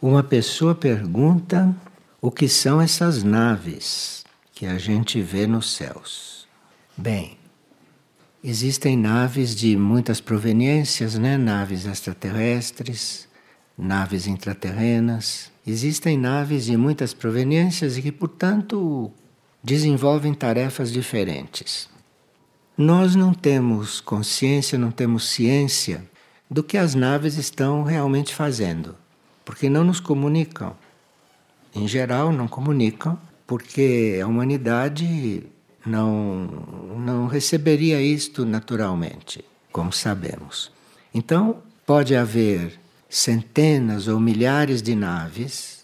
Uma pessoa pergunta o que são essas naves que a gente vê nos céus. Bem, existem naves de muitas proveniências, né? Naves extraterrestres, naves intraterrenas. Existem naves de muitas proveniências e que, portanto, desenvolvem tarefas diferentes. Nós não temos consciência, não temos ciência do que as naves estão realmente fazendo porque não nos comunicam. Em geral, não comunicam, porque a humanidade não, não receberia isto naturalmente, como sabemos. Então, pode haver centenas ou milhares de naves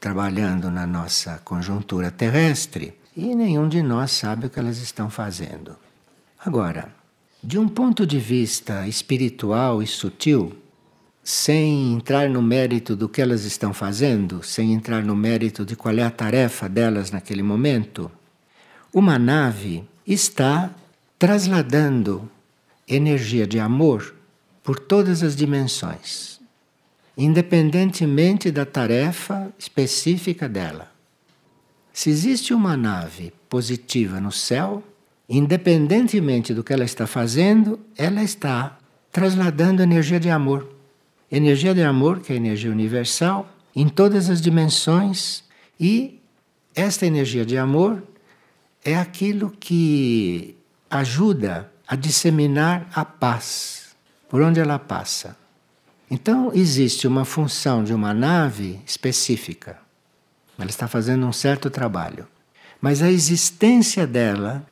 trabalhando na nossa conjuntura terrestre e nenhum de nós sabe o que elas estão fazendo. Agora, de um ponto de vista espiritual e sutil, sem entrar no mérito do que elas estão fazendo, sem entrar no mérito de qual é a tarefa delas naquele momento, uma nave está trasladando energia de amor por todas as dimensões, independentemente da tarefa específica dela. Se existe uma nave positiva no céu, independentemente do que ela está fazendo, ela está trasladando energia de amor energia de amor, que é a energia universal, em todas as dimensões, e esta energia de amor é aquilo que ajuda a disseminar a paz por onde ela passa. Então, existe uma função de uma nave específica. Ela está fazendo um certo trabalho. Mas a existência dela,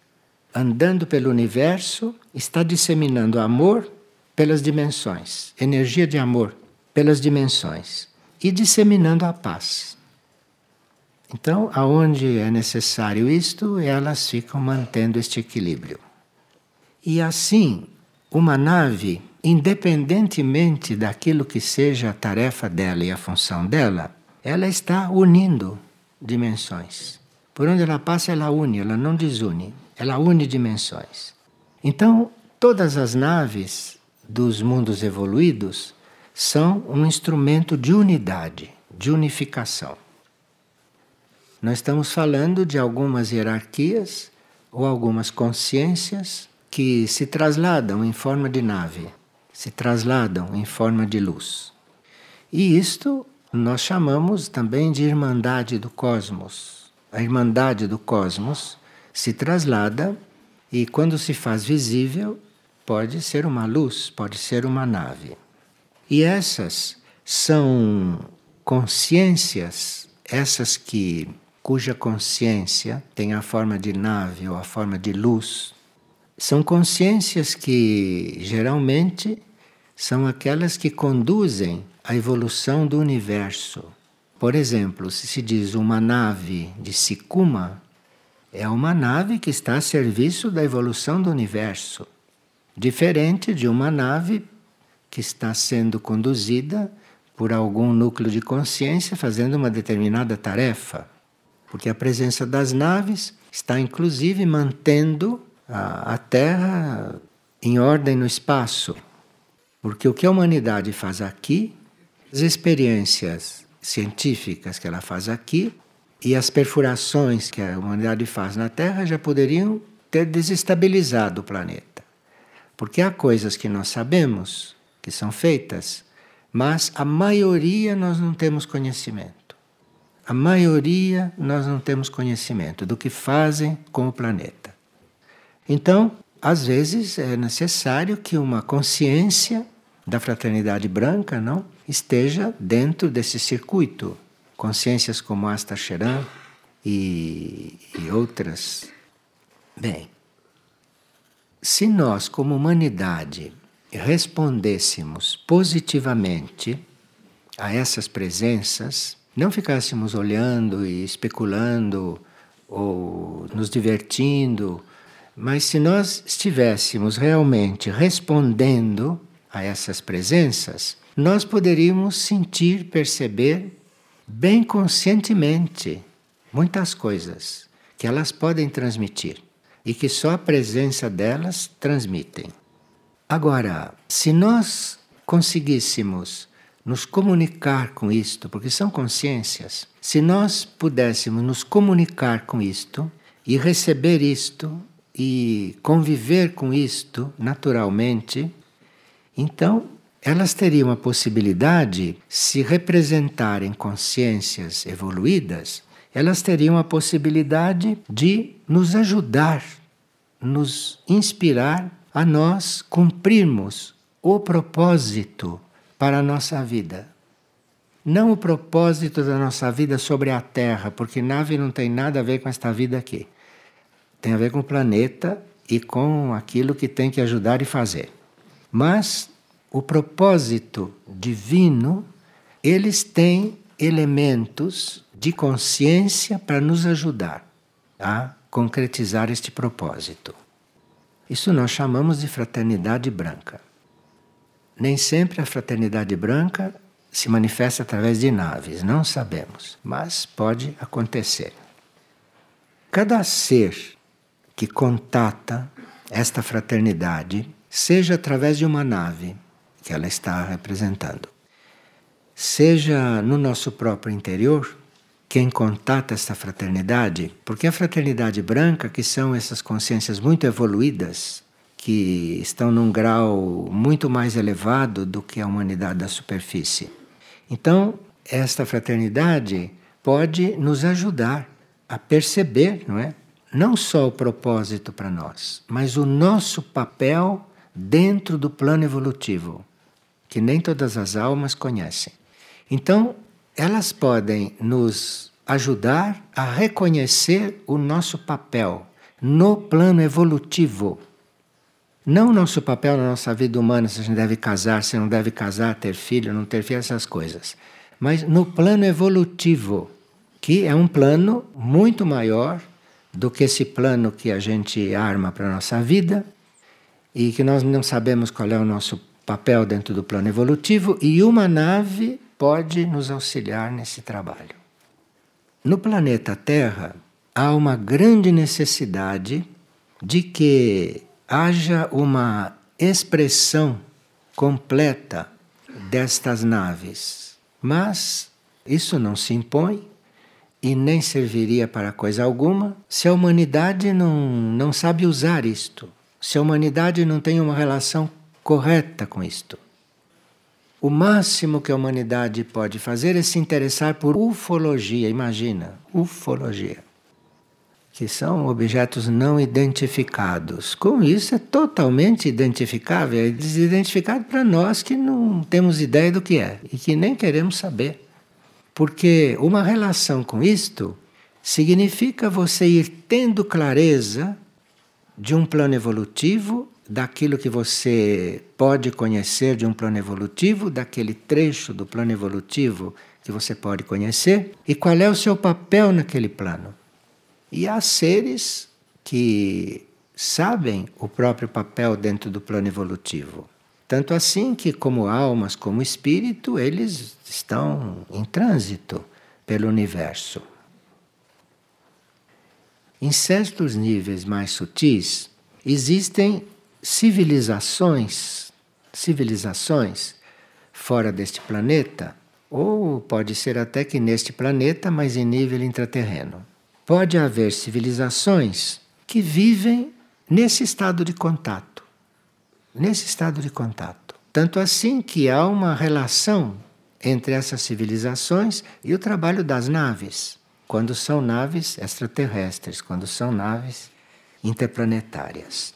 andando pelo universo, está disseminando amor pelas dimensões, energia de amor pelas dimensões e disseminando a paz. Então, aonde é necessário isto, elas ficam mantendo este equilíbrio. E assim, uma nave, independentemente daquilo que seja a tarefa dela e a função dela, ela está unindo dimensões. Por onde ela passa, ela une, ela não desune, ela une dimensões. Então, todas as naves dos mundos evoluídos são um instrumento de unidade, de unificação. Nós estamos falando de algumas hierarquias ou algumas consciências que se trasladam em forma de nave, se trasladam em forma de luz. E isto nós chamamos também de Irmandade do Cosmos. A Irmandade do Cosmos se traslada e, quando se faz visível, Pode ser uma luz, pode ser uma nave. E essas são consciências, essas que cuja consciência tem a forma de nave ou a forma de luz, são consciências que geralmente são aquelas que conduzem a evolução do universo. Por exemplo, se se diz uma nave de Sikuma, é uma nave que está a serviço da evolução do universo diferente de uma nave que está sendo conduzida por algum núcleo de consciência fazendo uma determinada tarefa. Porque a presença das naves está inclusive mantendo a, a Terra em ordem no espaço. Porque o que a humanidade faz aqui, as experiências científicas que ela faz aqui e as perfurações que a humanidade faz na Terra já poderiam ter desestabilizado o planeta. Porque há coisas que nós sabemos que são feitas, mas a maioria nós não temos conhecimento. A maioria nós não temos conhecimento do que fazem com o planeta. Então, às vezes é necessário que uma consciência da fraternidade branca não esteja dentro desse circuito. Consciências como Asta Sheran e, e outras. Bem, se nós, como humanidade, respondêssemos positivamente a essas presenças, não ficássemos olhando e especulando ou nos divertindo, mas se nós estivéssemos realmente respondendo a essas presenças, nós poderíamos sentir, perceber bem conscientemente muitas coisas que elas podem transmitir e que só a presença delas transmitem. Agora, se nós conseguíssemos nos comunicar com isto, porque são consciências. Se nós pudéssemos nos comunicar com isto e receber isto e conviver com isto naturalmente, então elas teriam a possibilidade, se representarem consciências evoluídas, elas teriam a possibilidade de nos ajudar, nos inspirar a nós cumprirmos o propósito para a nossa vida. Não o propósito da nossa vida sobre a Terra, porque nave não tem nada a ver com esta vida aqui. Tem a ver com o planeta e com aquilo que tem que ajudar e fazer. Mas o propósito divino, eles têm elementos de consciência para nos ajudar a concretizar este propósito. Isso nós chamamos de fraternidade branca. Nem sempre a fraternidade branca se manifesta através de naves, não sabemos, mas pode acontecer. Cada ser que contata esta fraternidade, seja através de uma nave que ela está representando, seja no nosso próprio interior, quem contata esta fraternidade, porque a fraternidade branca, que são essas consciências muito evoluídas, que estão num grau muito mais elevado do que a humanidade da superfície. Então, esta fraternidade pode nos ajudar a perceber, não é? Não só o propósito para nós, mas o nosso papel dentro do plano evolutivo, que nem todas as almas conhecem. Então, elas podem nos ajudar a reconhecer o nosso papel no plano evolutivo não o nosso papel na nossa vida humana, se a gente deve casar, se não deve casar, ter filho, não ter filho, essas coisas. Mas no plano evolutivo, que é um plano muito maior do que esse plano que a gente arma para a nossa vida e que nós não sabemos qual é o nosso papel dentro do plano evolutivo, e uma nave pode nos auxiliar nesse trabalho. No planeta Terra, há uma grande necessidade de que haja uma expressão completa destas naves. Mas isso não se impõe e nem serviria para coisa alguma se a humanidade não, não sabe usar isto, se a humanidade não tem uma relação correta com isto. O máximo que a humanidade pode fazer é se interessar por ufologia, imagina, ufologia que são objetos não identificados. Com isso é totalmente identificável, é desidentificado para nós que não temos ideia do que é e que nem queremos saber. Porque uma relação com isto significa você ir tendo clareza de um plano evolutivo, daquilo que você pode conhecer de um plano evolutivo, daquele trecho do plano evolutivo que você pode conhecer, e qual é o seu papel naquele plano. E há seres que sabem o próprio papel dentro do plano evolutivo. Tanto assim que, como almas, como espírito, eles estão em trânsito pelo universo. Em certos níveis mais sutis, existem civilizações, civilizações fora deste planeta, ou pode ser até que neste planeta, mas em nível intraterreno pode haver civilizações que vivem nesse estado de contato. Nesse estado de contato. Tanto assim que há uma relação entre essas civilizações e o trabalho das naves, quando são naves extraterrestres, quando são naves interplanetárias.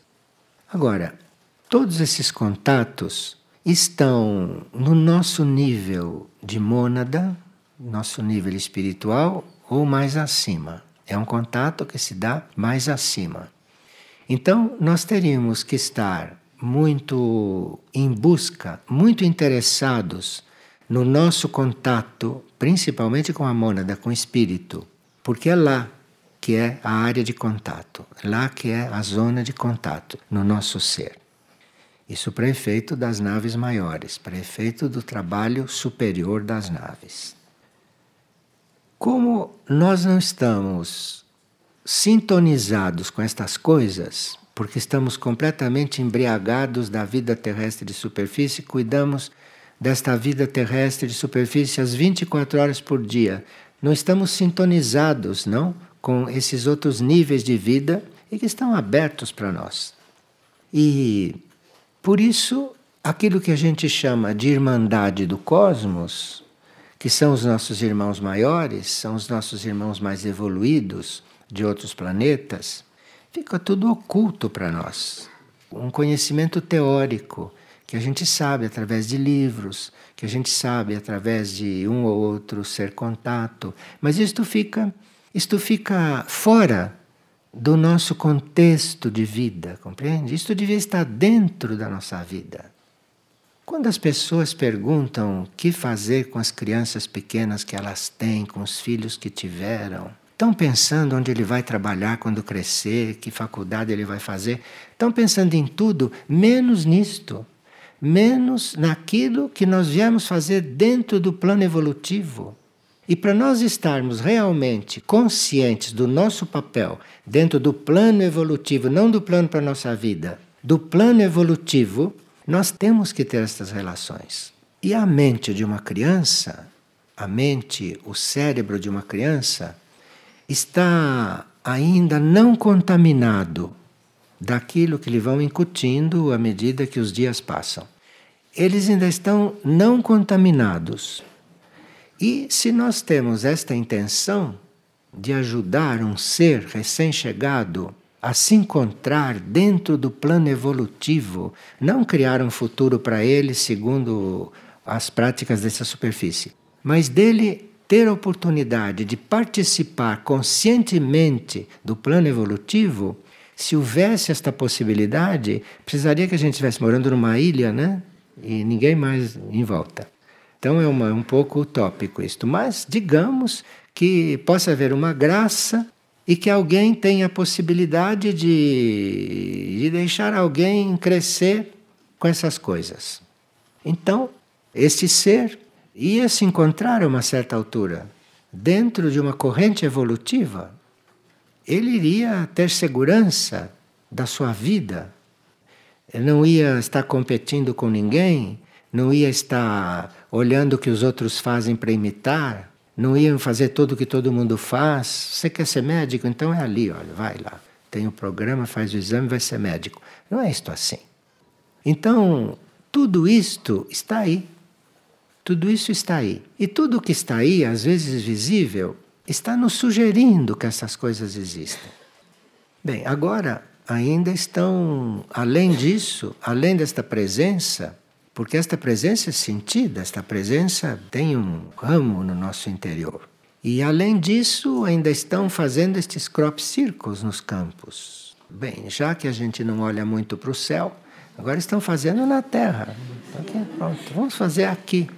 Agora, todos esses contatos estão no nosso nível de mônada, nosso nível espiritual ou mais acima. É um contato que se dá mais acima. Então, nós teríamos que estar muito em busca, muito interessados no nosso contato, principalmente com a mônada, com o espírito, porque é lá que é a área de contato, lá que é a zona de contato no nosso ser. Isso para efeito das naves maiores, para efeito do trabalho superior das naves. Como nós não estamos sintonizados com estas coisas, porque estamos completamente embriagados da vida terrestre de superfície, cuidamos desta vida terrestre de superfície às 24 horas por dia. Não estamos sintonizados, não, com esses outros níveis de vida e que estão abertos para nós. E por isso, aquilo que a gente chama de irmandade do cosmos, que são os nossos irmãos maiores, são os nossos irmãos mais evoluídos de outros planetas, fica tudo oculto para nós. Um conhecimento teórico que a gente sabe através de livros, que a gente sabe através de um ou outro ser contato, mas isto fica, isto fica fora do nosso contexto de vida, compreende? Isto devia estar dentro da nossa vida. Quando as pessoas perguntam o que fazer com as crianças pequenas que elas têm, com os filhos que tiveram, estão pensando onde ele vai trabalhar quando crescer, que faculdade ele vai fazer, estão pensando em tudo menos nisto menos naquilo que nós viemos fazer dentro do plano evolutivo. E para nós estarmos realmente conscientes do nosso papel dentro do plano evolutivo, não do plano para a nossa vida, do plano evolutivo, nós temos que ter estas relações. E a mente de uma criança, a mente, o cérebro de uma criança, está ainda não contaminado daquilo que lhe vão incutindo à medida que os dias passam. Eles ainda estão não contaminados. E se nós temos esta intenção de ajudar um ser recém-chegado a se encontrar dentro do plano evolutivo, não criar um futuro para ele segundo as práticas dessa superfície, mas dele ter a oportunidade de participar conscientemente do plano evolutivo, se houvesse esta possibilidade, precisaria que a gente estivesse morando numa ilha, né? E ninguém mais em volta. Então é uma, um pouco utópico isto. Mas digamos que possa haver uma graça e que alguém tenha a possibilidade de, de deixar alguém crescer com essas coisas. Então, este ser ia se encontrar a uma certa altura dentro de uma corrente evolutiva ele iria ter segurança da sua vida. Ele não ia estar competindo com ninguém, não ia estar olhando o que os outros fazem para imitar, não ia fazer tudo o que todo mundo faz. Você quer ser médico? Então é ali, olha, vai lá. Tem o um programa, faz o exame, vai ser médico. Não é isto assim. Então, tudo isto está aí. Tudo isso está aí. E tudo que está aí, às vezes visível, está nos sugerindo que essas coisas existem. Bem, agora ainda estão, além disso, além desta presença, porque esta presença é sentida, esta presença tem um ramo no nosso interior. E além disso, ainda estão fazendo estes crop circles nos campos. Bem, já que a gente não olha muito para o céu, agora estão fazendo na terra. Pronto, vamos fazer aqui.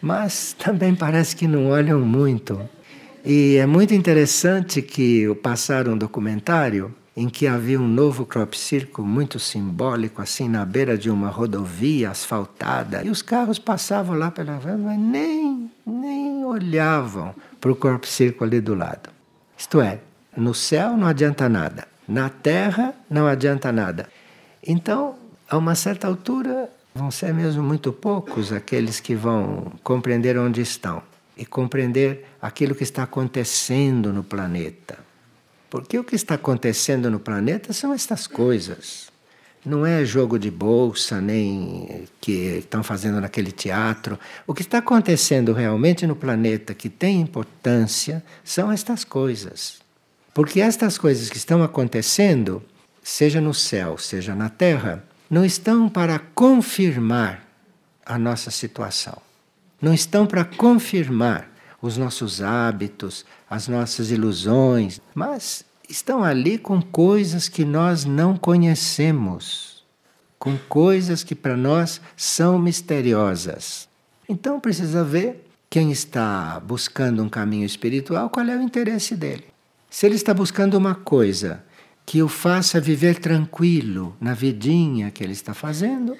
Mas também parece que não olham muito e é muito interessante que passaram um documentário em que havia um novo crop circle muito simbólico, assim, na beira de uma rodovia asfaltada. E os carros passavam lá pela mas nem, nem olhavam para o crop circle ali do lado. Isto é, no céu não adianta nada, na terra não adianta nada. Então, a uma certa altura, vão ser mesmo muito poucos aqueles que vão compreender onde estão e compreender aquilo que está acontecendo no planeta. Porque o que está acontecendo no planeta são estas coisas. Não é jogo de bolsa, nem que estão fazendo naquele teatro. O que está acontecendo realmente no planeta que tem importância são estas coisas. Porque estas coisas que estão acontecendo, seja no céu, seja na terra, não estão para confirmar a nossa situação não estão para confirmar os nossos hábitos, as nossas ilusões, mas estão ali com coisas que nós não conhecemos, com coisas que para nós são misteriosas. Então precisa ver quem está buscando um caminho espiritual, qual é o interesse dele. Se ele está buscando uma coisa que o faça viver tranquilo na vidinha que ele está fazendo,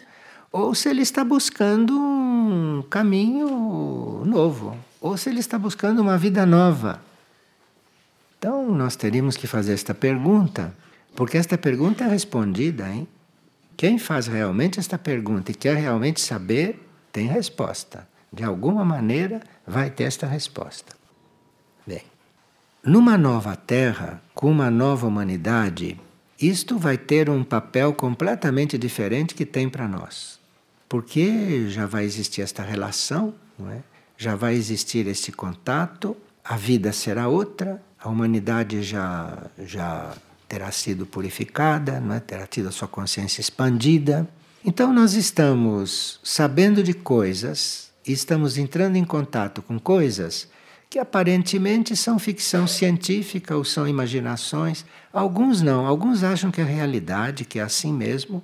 ou se ele está buscando um caminho novo, ou se ele está buscando uma vida nova. Então, nós teríamos que fazer esta pergunta, porque esta pergunta é respondida, hein? Quem faz realmente esta pergunta e quer realmente saber, tem resposta. De alguma maneira vai ter esta resposta. Bem, numa nova Terra, com uma nova humanidade, isto vai ter um papel completamente diferente que tem para nós. Porque já vai existir esta relação, não é? Já vai existir esse contato, a vida será outra, a humanidade já, já terá sido purificada, não é? terá tido a sua consciência expandida. Então nós estamos sabendo de coisas e estamos entrando em contato com coisas que aparentemente são ficção científica ou são imaginações. Alguns não, alguns acham que é realidade, que é assim mesmo.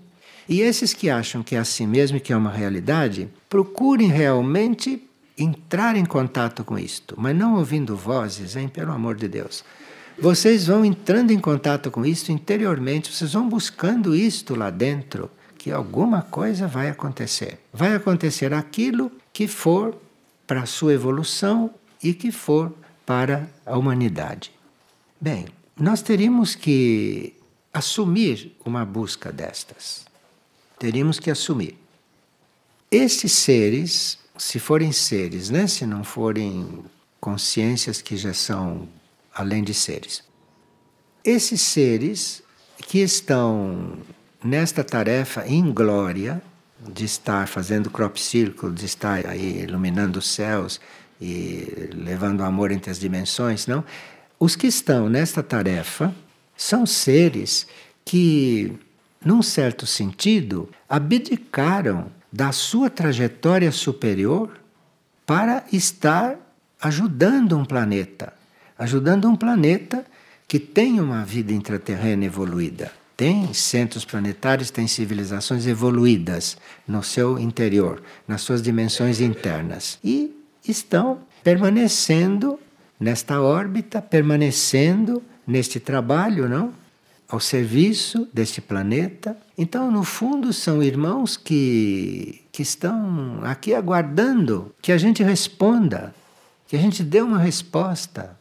E esses que acham que é assim mesmo e que é uma realidade, procurem realmente entrar em contato com isto, mas não ouvindo vozes, hein, pelo amor de Deus. Vocês vão entrando em contato com isto interiormente, vocês vão buscando isto lá dentro, que alguma coisa vai acontecer. Vai acontecer aquilo que for para a sua evolução e que for para a humanidade. Bem, nós teríamos que assumir uma busca destas. Teríamos que assumir. Esses seres, se forem seres, né, se não forem consciências que já são além de seres. Esses seres que estão nesta tarefa em glória, de estar fazendo crop circle, de estar aí iluminando os céus e levando o amor entre as dimensões, não? Os que estão nesta tarefa são seres que, num certo sentido, abdicaram da sua trajetória superior para estar ajudando um planeta, ajudando um planeta que tem uma vida intraterrena evoluída. Tem centros planetários, tem civilizações evoluídas no seu interior, nas suas dimensões internas. E estão permanecendo nesta órbita, permanecendo neste trabalho, não? Ao serviço deste planeta. Então, no fundo, são irmãos que, que estão aqui aguardando que a gente responda, que a gente dê uma resposta.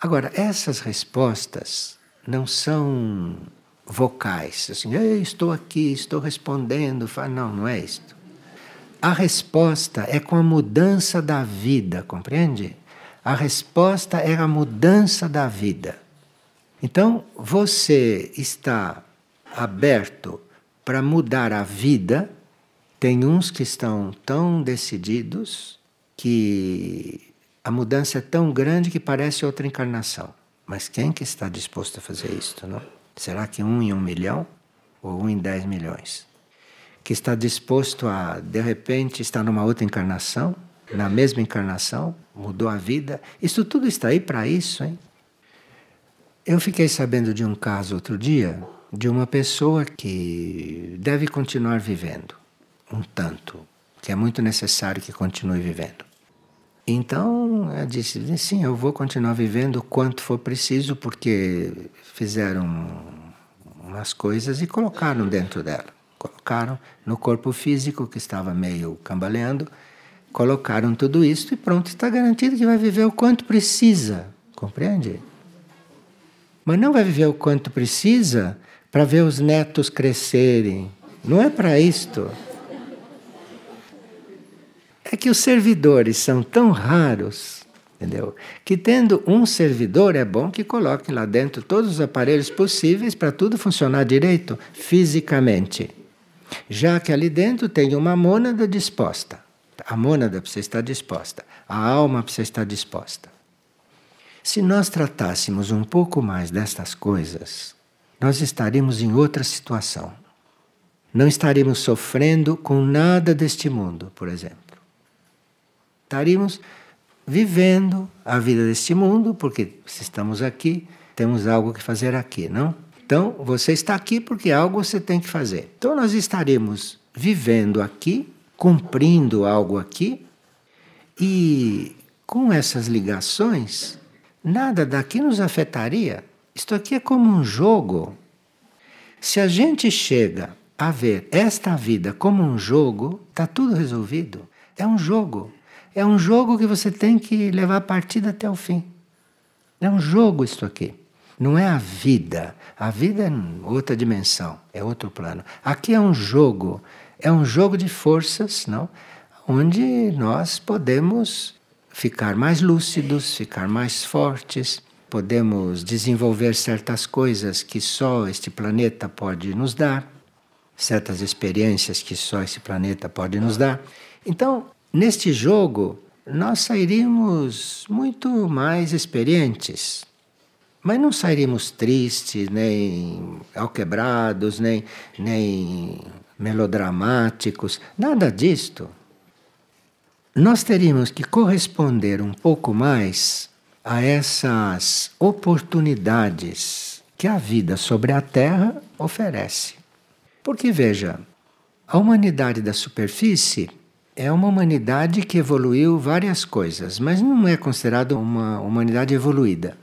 Agora, essas respostas não são vocais, assim, estou aqui, estou respondendo. Não, não é isto. A resposta é com a mudança da vida, compreende? A resposta é a mudança da vida. Então, você está aberto para mudar a vida. Tem uns que estão tão decididos que a mudança é tão grande que parece outra encarnação. Mas quem que está disposto a fazer isto, não? Será que um em um milhão ou um em dez milhões? que está disposto a, de repente, estar numa outra encarnação, na mesma encarnação, mudou a vida. Isso tudo está aí para isso, hein? Eu fiquei sabendo de um caso outro dia de uma pessoa que deve continuar vivendo um tanto, que é muito necessário que continue vivendo. Então, eu disse: sim, eu vou continuar vivendo o quanto for preciso, porque fizeram umas coisas e colocaram dentro dela colocaram no corpo físico que estava meio cambaleando, colocaram tudo isso e pronto, está garantido que vai viver o quanto precisa, compreende? Mas não vai viver o quanto precisa para ver os netos crescerem. Não é para isto. É que os servidores são tão raros Entendeu? Que tendo um servidor é bom que coloque lá dentro todos os aparelhos possíveis para tudo funcionar direito fisicamente já que ali dentro tem uma mônada disposta. A mônada precisa estar disposta, a alma precisa estar disposta. Se nós tratássemos um pouco mais destas coisas, nós estaríamos em outra situação. Não estaríamos sofrendo com nada deste mundo, por exemplo. Estaríamos vivendo a vida deste mundo, porque se estamos aqui, temos algo que fazer aqui, não? Então, você está aqui porque algo você tem que fazer. Então, nós estaremos vivendo aqui, cumprindo algo aqui, e com essas ligações, nada daqui nos afetaria. Isto aqui é como um jogo. Se a gente chega a ver esta vida como um jogo, está tudo resolvido. É um jogo. É um jogo que você tem que levar a partida até o fim. É um jogo isto aqui. Não é a vida. A vida é outra dimensão, é outro plano. Aqui é um jogo, é um jogo de forças, não? onde nós podemos ficar mais lúcidos, ficar mais fortes, podemos desenvolver certas coisas que só este planeta pode nos dar, certas experiências que só esse planeta pode nos dar. Então, neste jogo, nós sairíamos muito mais experientes. Mas não sairíamos tristes, nem alquebrados, nem, nem melodramáticos, nada disto. Nós teríamos que corresponder um pouco mais a essas oportunidades que a vida sobre a Terra oferece. Porque veja, a humanidade da superfície é uma humanidade que evoluiu várias coisas, mas não é considerada uma humanidade evoluída.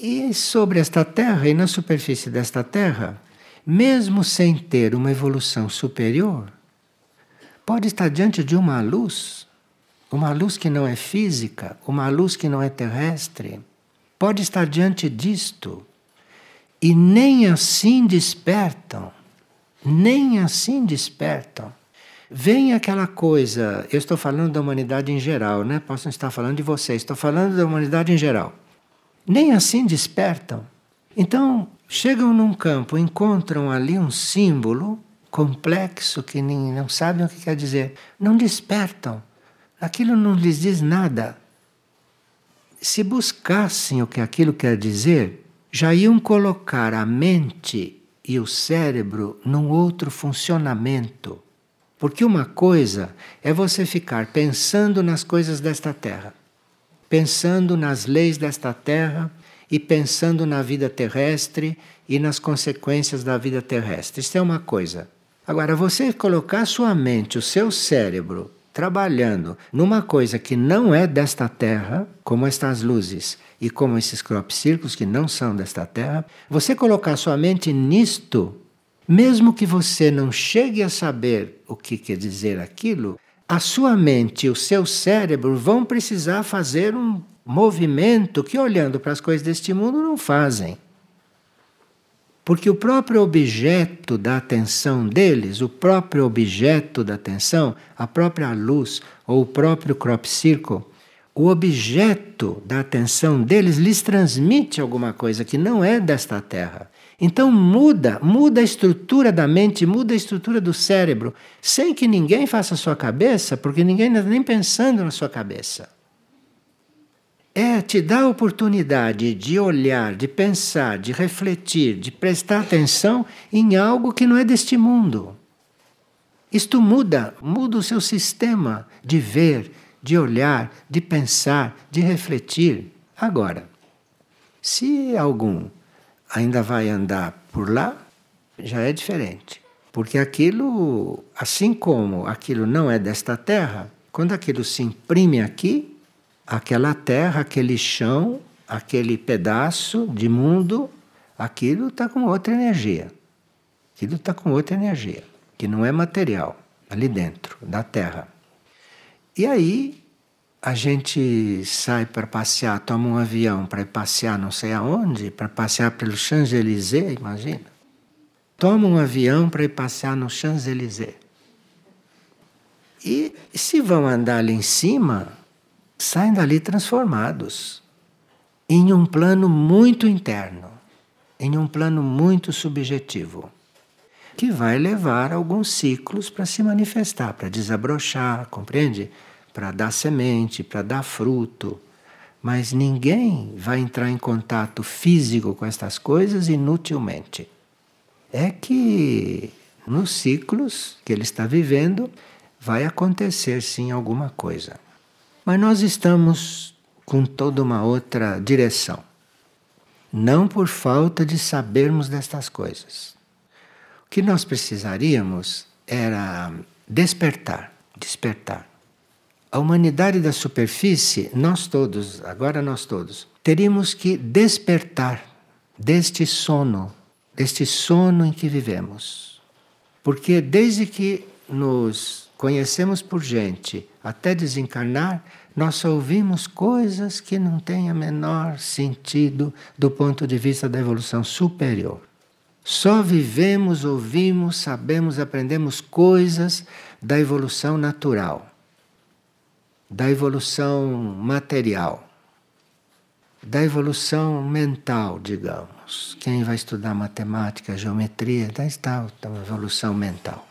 E sobre esta Terra e na superfície desta Terra, mesmo sem ter uma evolução superior, pode estar diante de uma luz, uma luz que não é física, uma luz que não é terrestre, pode estar diante disto e nem assim despertam, nem assim despertam. Vem aquela coisa, eu estou falando da humanidade em geral, né? Posso estar falando de vocês, estou falando da humanidade em geral. Nem assim despertam. Então, chegam num campo, encontram ali um símbolo complexo que nem, não sabem o que quer dizer. Não despertam. Aquilo não lhes diz nada. Se buscassem o que aquilo quer dizer, já iam colocar a mente e o cérebro num outro funcionamento. Porque uma coisa é você ficar pensando nas coisas desta terra, pensando nas leis desta terra e pensando na vida terrestre e nas consequências da vida terrestre. Isso é uma coisa. Agora, você colocar sua mente, o seu cérebro, trabalhando numa coisa que não é desta terra, como estas luzes e como esses crop círculos que não são desta terra, você colocar sua mente nisto mesmo que você não chegue a saber o que quer dizer aquilo, a sua mente e o seu cérebro vão precisar fazer um movimento que, olhando para as coisas deste mundo, não fazem. Porque o próprio objeto da atenção deles, o próprio objeto da atenção, a própria luz ou o próprio crop circle, o objeto da atenção deles lhes transmite alguma coisa que não é desta terra. Então muda, muda a estrutura da mente, muda a estrutura do cérebro, sem que ninguém faça a sua cabeça, porque ninguém está nem pensando na sua cabeça. É te dar a oportunidade de olhar, de pensar, de refletir, de prestar atenção em algo que não é deste mundo. Isto muda, muda o seu sistema de ver, de olhar, de pensar, de refletir. Agora, se algum ainda vai andar por lá, já é diferente. Porque aquilo, assim como aquilo não é desta terra, quando aquilo se imprime aqui, aquela terra, aquele chão, aquele pedaço de mundo, aquilo está com outra energia. Aquilo está com outra energia, que não é material, ali dentro da terra. E aí a gente sai para passear, toma um avião para ir passear não sei aonde, para passear pelo Champs-Élysées, imagina. Toma um avião para ir passear no Champs-Élysées. E se vão andar ali em cima, saem dali transformados em um plano muito interno, em um plano muito subjetivo, que vai levar alguns ciclos para se manifestar, para desabrochar, compreende? para dar semente, para dar fruto. Mas ninguém vai entrar em contato físico com estas coisas inutilmente. É que nos ciclos que ele está vivendo vai acontecer sim alguma coisa. Mas nós estamos com toda uma outra direção. Não por falta de sabermos destas coisas. O que nós precisaríamos era despertar, despertar. A humanidade da superfície, nós todos, agora nós todos, teríamos que despertar deste sono, deste sono em que vivemos. Porque desde que nos conhecemos por gente até desencarnar, nós só ouvimos coisas que não têm a menor sentido do ponto de vista da evolução superior. Só vivemos, ouvimos, sabemos, aprendemos coisas da evolução natural da evolução material, da evolução mental, digamos. Quem vai estudar matemática, geometria, daí está a evolução mental.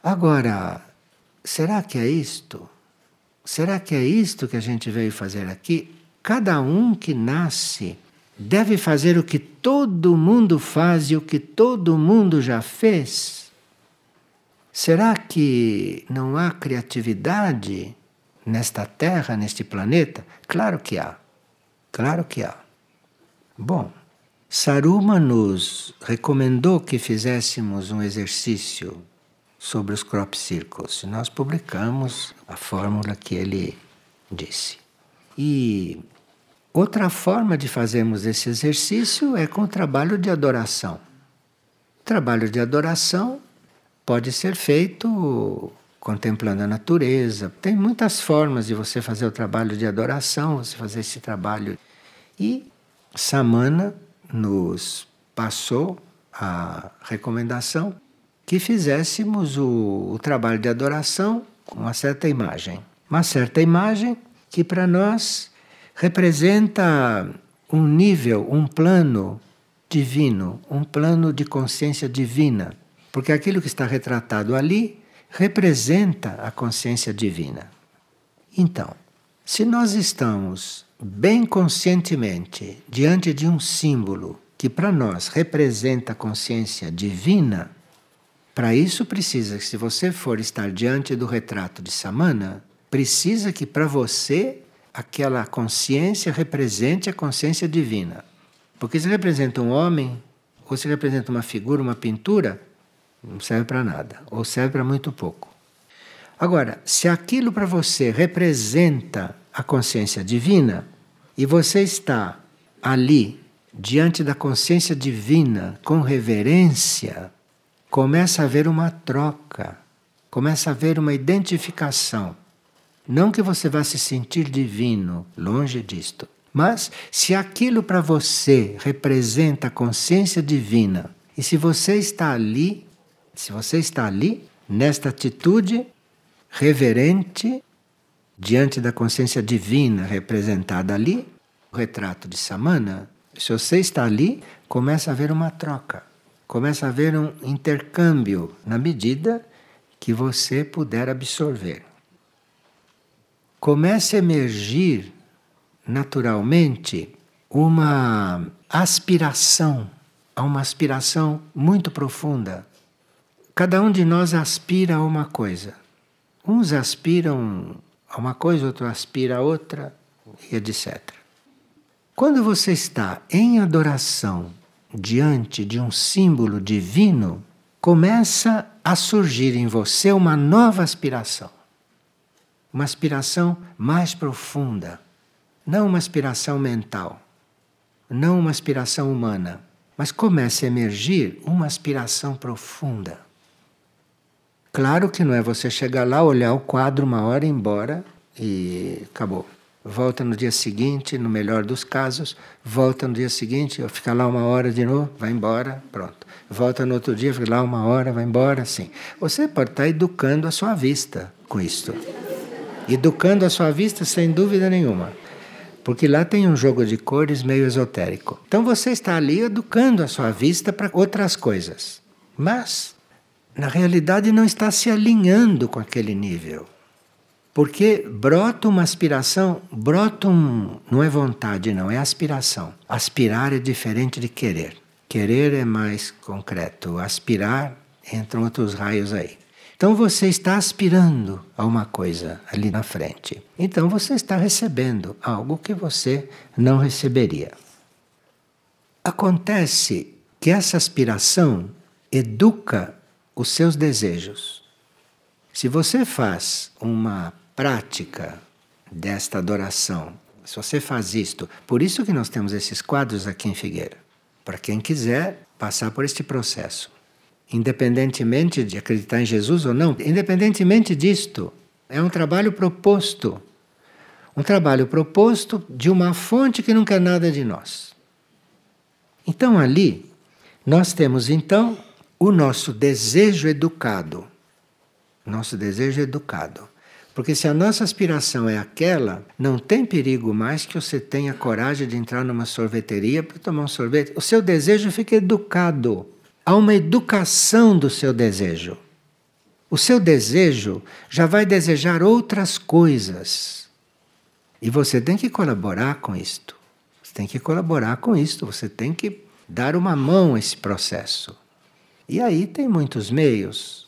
Agora, será que é isto? Será que é isto que a gente veio fazer aqui? Cada um que nasce deve fazer o que todo mundo faz e o que todo mundo já fez? Será que não há criatividade nesta Terra, neste planeta? Claro que há. Claro que há. Bom, Saruma nos recomendou que fizéssemos um exercício sobre os crop circles. Nós publicamos a fórmula que ele disse. E outra forma de fazermos esse exercício é com o trabalho de adoração. O trabalho de adoração pode ser feito contemplando a natureza. Tem muitas formas de você fazer o trabalho de adoração, você fazer esse trabalho. E Samana nos passou a recomendação que fizéssemos o, o trabalho de adoração com uma certa imagem. Uma certa imagem que para nós representa um nível, um plano divino, um plano de consciência divina. Porque aquilo que está retratado ali representa a consciência divina. Então, se nós estamos bem conscientemente diante de um símbolo que para nós representa a consciência divina, para isso precisa que se você for estar diante do retrato de Samana, precisa que para você aquela consciência represente a consciência divina. Porque se representa um homem, ou se representa uma figura, uma pintura, não serve para nada, ou serve para muito pouco. Agora, se aquilo para você representa a consciência divina, e você está ali, diante da consciência divina, com reverência, começa a haver uma troca, começa a haver uma identificação. Não que você vá se sentir divino, longe disto. Mas se aquilo para você representa a consciência divina, e se você está ali se você está ali, nesta atitude reverente, diante da consciência divina representada ali, o retrato de Samana, se você está ali, começa a haver uma troca, começa a haver um intercâmbio na medida que você puder absorver. Começa a emergir naturalmente uma aspiração, a uma aspiração muito profunda Cada um de nós aspira a uma coisa. Uns aspiram a uma coisa, outro aspira a outra, e etc. Quando você está em adoração diante de um símbolo divino, começa a surgir em você uma nova aspiração. Uma aspiração mais profunda, não uma aspiração mental, não uma aspiração humana, mas começa a emergir uma aspiração profunda. Claro que não é você chegar lá, olhar o quadro uma hora e ir embora e acabou. Volta no dia seguinte, no melhor dos casos, volta no dia seguinte, fica lá uma hora de novo, vai embora, pronto. Volta no outro dia, fica lá uma hora, vai embora, sim. Você pode estar educando a sua vista com isto. Educando a sua vista sem dúvida nenhuma. Porque lá tem um jogo de cores meio esotérico. Então você está ali educando a sua vista para outras coisas. Mas na realidade não está se alinhando com aquele nível. Porque brota uma aspiração, brota um, não é vontade, não, é aspiração. Aspirar é diferente de querer. Querer é mais concreto, aspirar entram outros raios aí. Então você está aspirando a uma coisa ali na frente. Então você está recebendo algo que você não receberia. Acontece que essa aspiração educa os seus desejos. Se você faz uma prática desta adoração, se você faz isto, por isso que nós temos esses quadros aqui em Figueira, para quem quiser passar por este processo, independentemente de acreditar em Jesus ou não, independentemente disto, é um trabalho proposto. Um trabalho proposto de uma fonte que não quer nada de nós. Então ali, nós temos então o nosso desejo educado. Nosso desejo educado. Porque se a nossa aspiração é aquela, não tem perigo mais que você tenha coragem de entrar numa sorveteria para tomar um sorvete. O seu desejo fica educado. Há uma educação do seu desejo. O seu desejo já vai desejar outras coisas. E você tem que colaborar com isto. Você tem que colaborar com isto. Você tem que dar uma mão a esse processo. E aí tem muitos meios.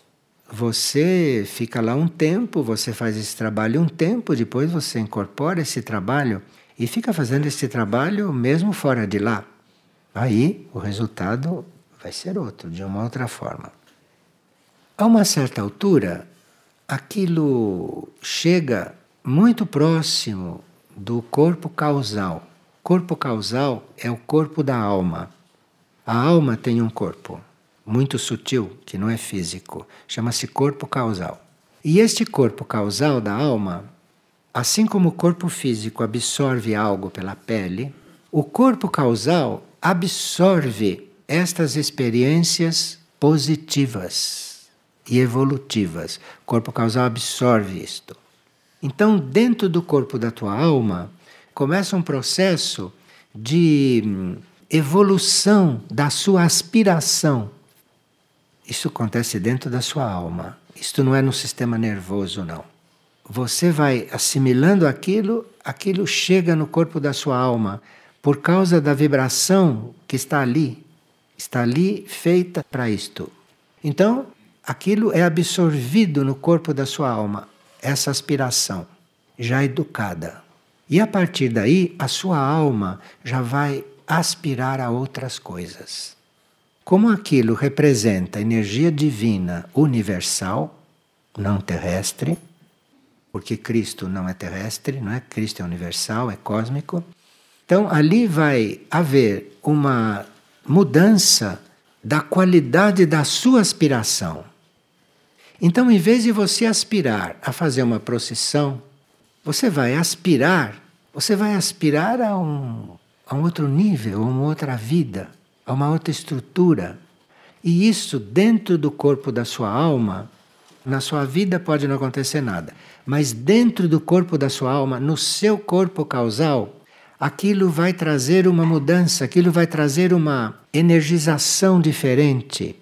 Você fica lá um tempo, você faz esse trabalho um tempo, depois você incorpora esse trabalho e fica fazendo esse trabalho mesmo fora de lá. Aí o resultado vai ser outro, de uma outra forma. A uma certa altura, aquilo chega muito próximo do corpo causal. Corpo causal é o corpo da alma. A alma tem um corpo muito sutil, que não é físico, chama-se corpo causal. E este corpo causal da alma, assim como o corpo físico absorve algo pela pele, o corpo causal absorve estas experiências positivas e evolutivas. O corpo causal absorve isto. Então, dentro do corpo da tua alma, começa um processo de hum, evolução da sua aspiração isso acontece dentro da sua alma. Isto não é no sistema nervoso, não. Você vai assimilando aquilo, aquilo chega no corpo da sua alma por causa da vibração que está ali. Está ali feita para isto. Então, aquilo é absorvido no corpo da sua alma, essa aspiração, já educada. E a partir daí, a sua alma já vai aspirar a outras coisas. Como aquilo representa energia divina universal, não terrestre, porque Cristo não é terrestre, não é? Cristo é universal, é cósmico. Então ali vai haver uma mudança da qualidade da sua aspiração. Então, em vez de você aspirar a fazer uma procissão, você vai aspirar, você vai aspirar a um, a um outro nível, a uma outra vida a uma outra estrutura. E isso dentro do corpo da sua alma, na sua vida pode não acontecer nada, mas dentro do corpo da sua alma, no seu corpo causal, aquilo vai trazer uma mudança, aquilo vai trazer uma energização diferente.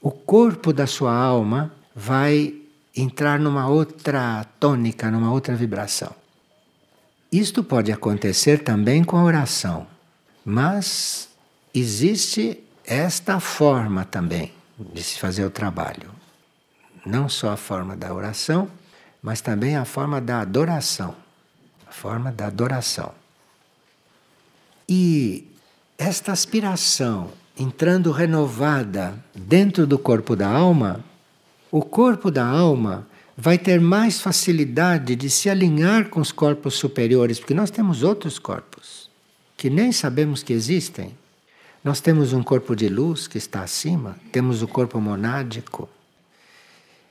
O corpo da sua alma vai entrar numa outra tônica, numa outra vibração. Isto pode acontecer também com a oração, mas existe esta forma também de se fazer o trabalho. Não só a forma da oração, mas também a forma da adoração. A forma da adoração. E esta aspiração entrando renovada dentro do corpo da alma, o corpo da alma vai ter mais facilidade de se alinhar com os corpos superiores, porque nós temos outros corpos que nem sabemos que existem nós temos um corpo de luz que está acima, temos o corpo monádico,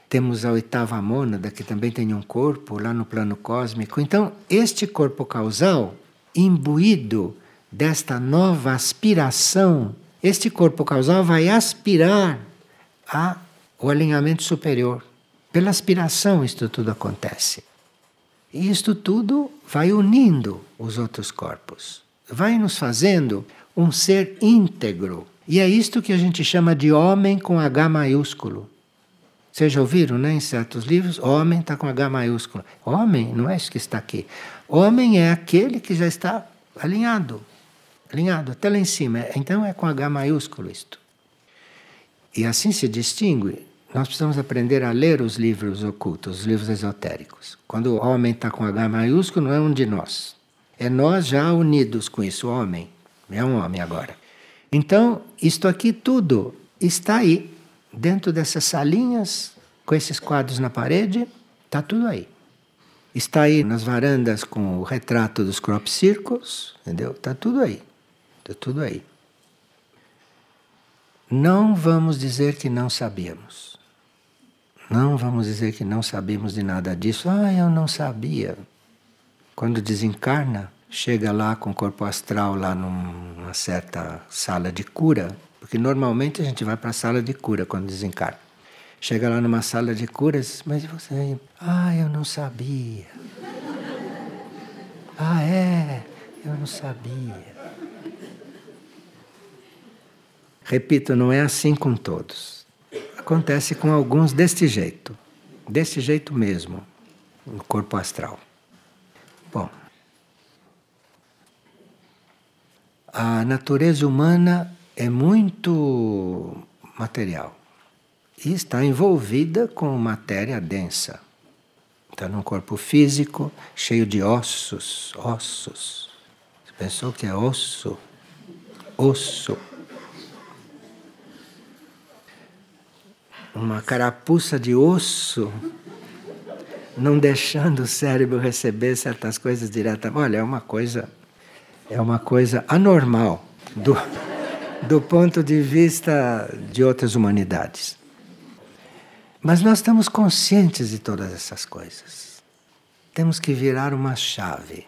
temos a oitava mônada que também tem um corpo lá no plano cósmico. Então, este corpo causal, imbuído desta nova aspiração, este corpo causal vai aspirar ao alinhamento superior. Pela aspiração, isto tudo acontece. E isto tudo vai unindo os outros corpos, vai nos fazendo um ser íntegro. E é isto que a gente chama de homem com H maiúsculo. Vocês já ouviram, né, em certos livros? Homem está com H maiúsculo. Homem não é isso que está aqui. Homem é aquele que já está alinhado. Alinhado até lá em cima. Então é com H maiúsculo isto. E assim se distingue. Nós precisamos aprender a ler os livros ocultos, os livros esotéricos. Quando o homem está com H maiúsculo, não é um de nós. É nós já unidos com isso, homem é um homem agora. Então, isto aqui tudo está aí, dentro dessas salinhas, com esses quadros na parede, está tudo aí. Está aí nas varandas com o retrato dos crop circles, entendeu? Está tudo aí. Está tudo aí. Não vamos dizer que não sabíamos. Não vamos dizer que não sabíamos de nada disso. Ah, eu não sabia. Quando desencarna, chega lá com o corpo astral lá numa certa sala de cura, porque normalmente a gente vai para a sala de cura quando desencarna. Chega lá numa sala de curas, mas você. Ah, eu não sabia. Ah, é? Eu não sabia. Repito, não é assim com todos. Acontece com alguns deste jeito. Deste jeito mesmo, no corpo astral. Bom. A natureza humana é muito material e está envolvida com matéria densa. Está num corpo físico cheio de ossos, ossos. Você pensou que é osso? Osso. Uma carapuça de osso, não deixando o cérebro receber certas coisas diretamente. Olha, é uma coisa, é uma coisa anormal do, do ponto de vista de outras humanidades. Mas nós estamos conscientes de todas essas coisas. Temos que virar uma chave.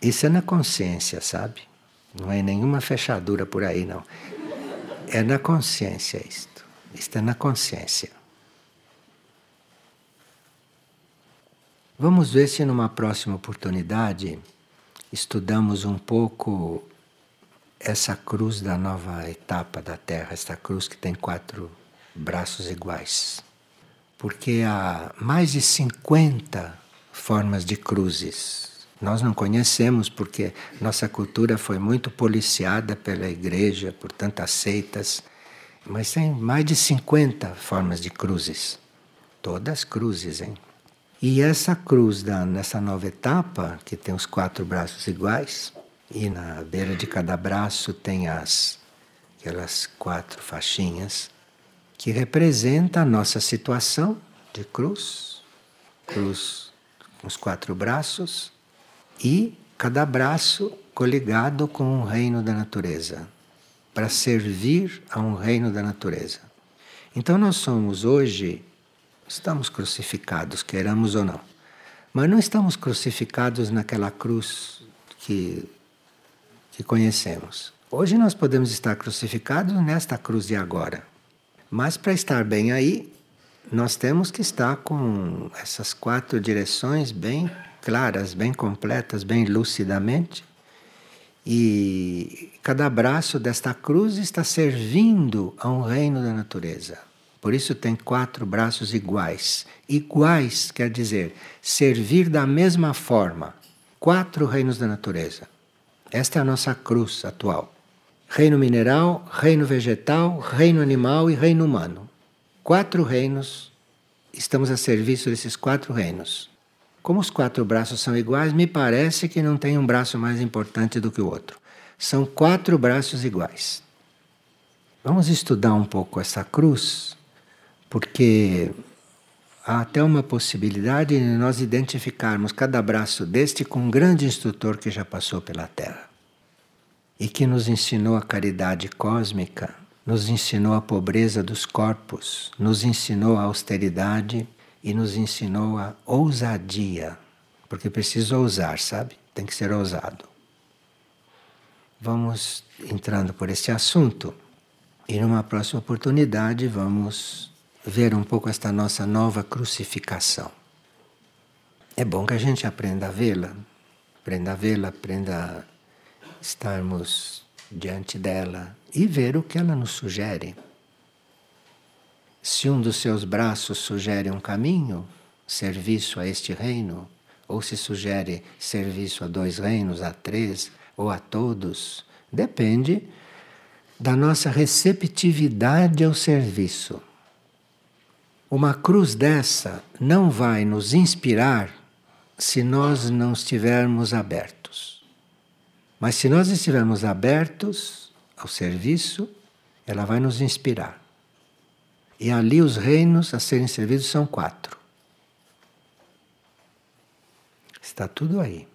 Isso é na consciência, sabe? Não é nenhuma fechadura por aí, não. É na consciência isto. Isto é na consciência. Vamos ver se numa próxima oportunidade estudamos um pouco essa cruz da nova etapa da Terra, esta cruz que tem quatro braços iguais porque há mais de 50 formas de cruzes. Nós não conhecemos porque nossa cultura foi muito policiada pela igreja, por tantas seitas, mas tem mais de 50 formas de cruzes. Todas cruzes, hein? E essa cruz da, nessa nova etapa, que tem os quatro braços iguais, e na beira de cada braço tem as aquelas quatro faixinhas, que representa a nossa situação de cruz, cruz com os quatro braços, e cada braço coligado com um reino da natureza, para servir a um reino da natureza. Então nós somos hoje, estamos crucificados, queiramos ou não, mas não estamos crucificados naquela cruz que, que conhecemos. Hoje nós podemos estar crucificados nesta cruz de agora. Mas para estar bem aí, nós temos que estar com essas quatro direções bem claras, bem completas, bem lucidamente. E cada braço desta cruz está servindo a um reino da natureza. Por isso tem quatro braços iguais. Iguais quer dizer servir da mesma forma. Quatro reinos da natureza. Esta é a nossa cruz atual reino mineral, reino vegetal, reino animal e reino humano. Quatro reinos, estamos a serviço desses quatro reinos. Como os quatro braços são iguais, me parece que não tem um braço mais importante do que o outro. São quatro braços iguais. Vamos estudar um pouco essa cruz, porque há até uma possibilidade de nós identificarmos cada braço deste com um grande instrutor que já passou pela Terra e que nos ensinou a caridade cósmica, nos ensinou a pobreza dos corpos, nos ensinou a austeridade e nos ensinou a ousadia, porque precisa ousar, sabe? Tem que ser ousado. Vamos entrando por esse assunto e numa próxima oportunidade vamos ver um pouco esta nossa nova crucificação. É bom que a gente aprenda a vê-la, aprenda a vê-la, aprenda a estarmos diante dela e ver o que ela nos sugere. Se um dos seus braços sugere um caminho, serviço a este reino, ou se sugere serviço a dois reinos, a três ou a todos, depende da nossa receptividade ao serviço. Uma cruz dessa não vai nos inspirar se nós não estivermos abertos. Mas se nós estivermos abertos ao serviço, ela vai nos inspirar. E ali os reinos a serem servidos são quatro. Está tudo aí.